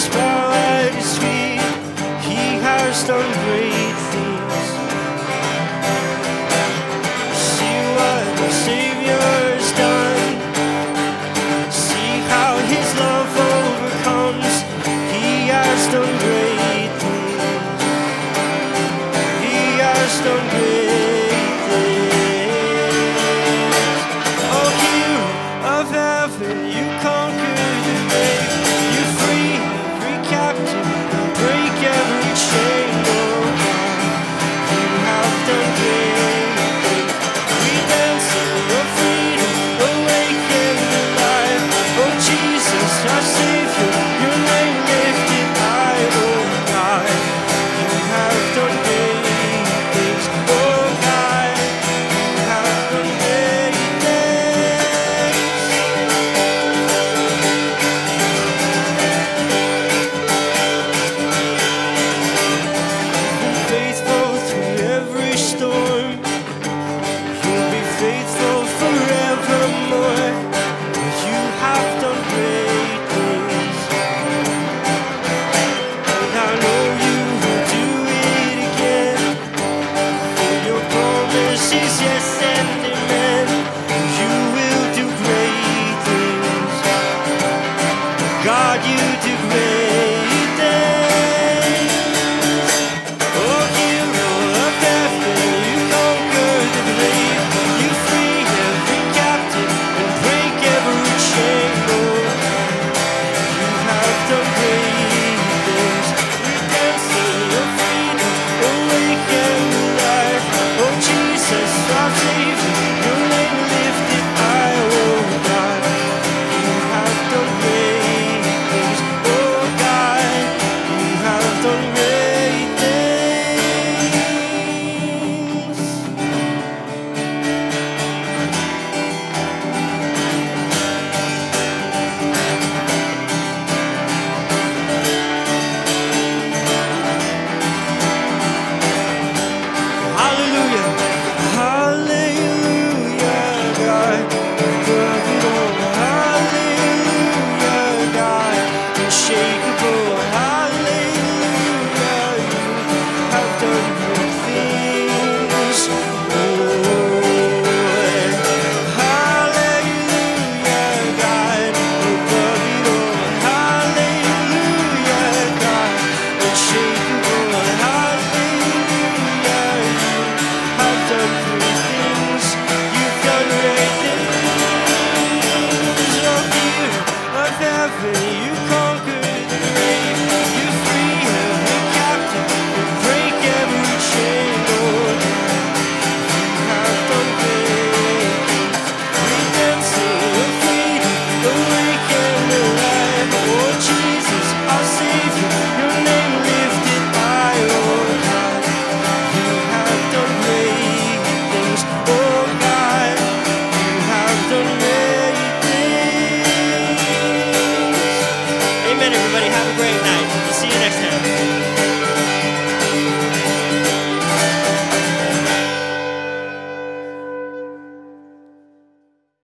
sparrow at his feet. He has done great. God, you do great. nothing you